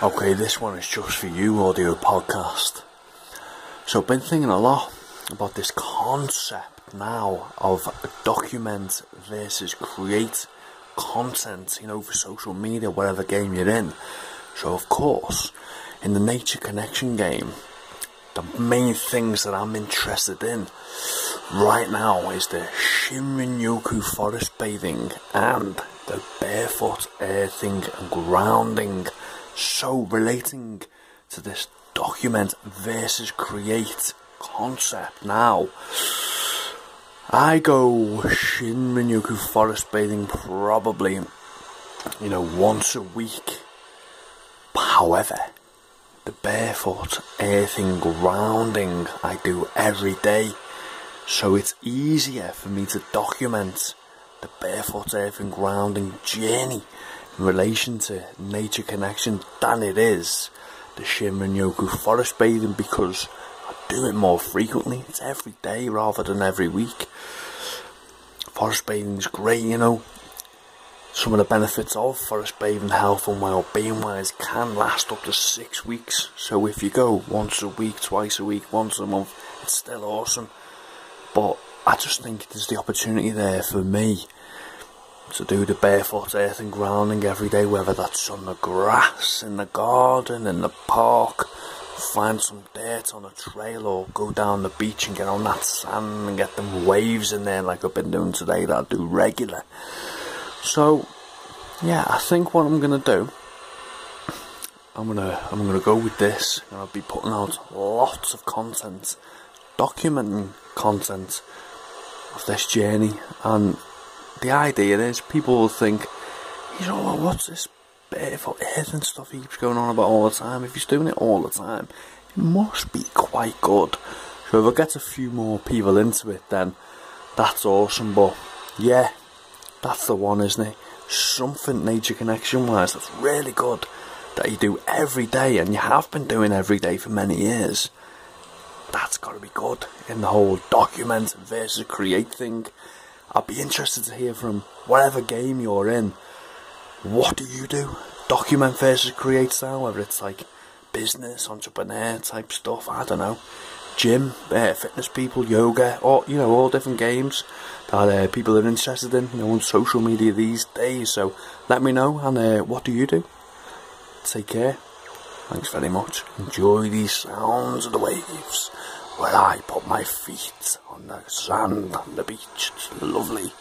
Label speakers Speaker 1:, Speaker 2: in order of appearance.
Speaker 1: Okay, this one is just for you, audio podcast. So I've been thinking a lot about this concept now of document versus create content, you know, for social media, whatever game you're in. So of course, in the nature connection game, the main things that I'm interested in right now is the Shinrin-yoku forest bathing and the barefoot earthing and grounding so relating to this document versus create concept now. I go Shinrin-yoku forest bathing probably, you know, once a week. However, the barefoot earthing grounding I do every day, so it's easier for me to document the barefoot earthing grounding journey in relation to nature connection than it is the Shinrin-yoku forest bathing because I do it more frequently. It's every day rather than every week. Forest bathing is great, you know. Some of the benefits of forest bathing, health and well-being wise, can last up to six weeks. So if you go once a week, twice a week, once a month, it's still awesome. But I just think there's the opportunity there for me to do the barefoot earth and grounding every day, whether that's on the grass, in the garden, in the park, find some dirt on a trail, or go down the beach and get on that sand and get them waves in there like I've been doing today that I do regular. So, yeah, I think what I'm gonna do, I'm gonna I'm gonna go with this, and I'll be putting out lots of content, documenting content of this journey and the idea is people will think, you know, well, what's this barefoot earth and stuff he keeps going on about all the time? If he's doing it all the time, it must be quite good. So if I get a few more people into it, then that's awesome. But yeah, that's the one, isn't it? Something nature connection wise that's really good that you do every day and you have been doing every day for many years. That's got to be good in the whole document versus create thing. I'd be interested to hear from whatever game you're in. What do you do? Document versus create style, whether it's like business, entrepreneur type stuff, I don't know. Gym, uh, fitness people, yoga, or you know, all different games that uh, people are interested in, you know, on social media these days. So let me know, and uh, what do you do? Take care. Thanks very much. Enjoy these sounds of the waves where I put my feet on the sand on the beach. It's lovely.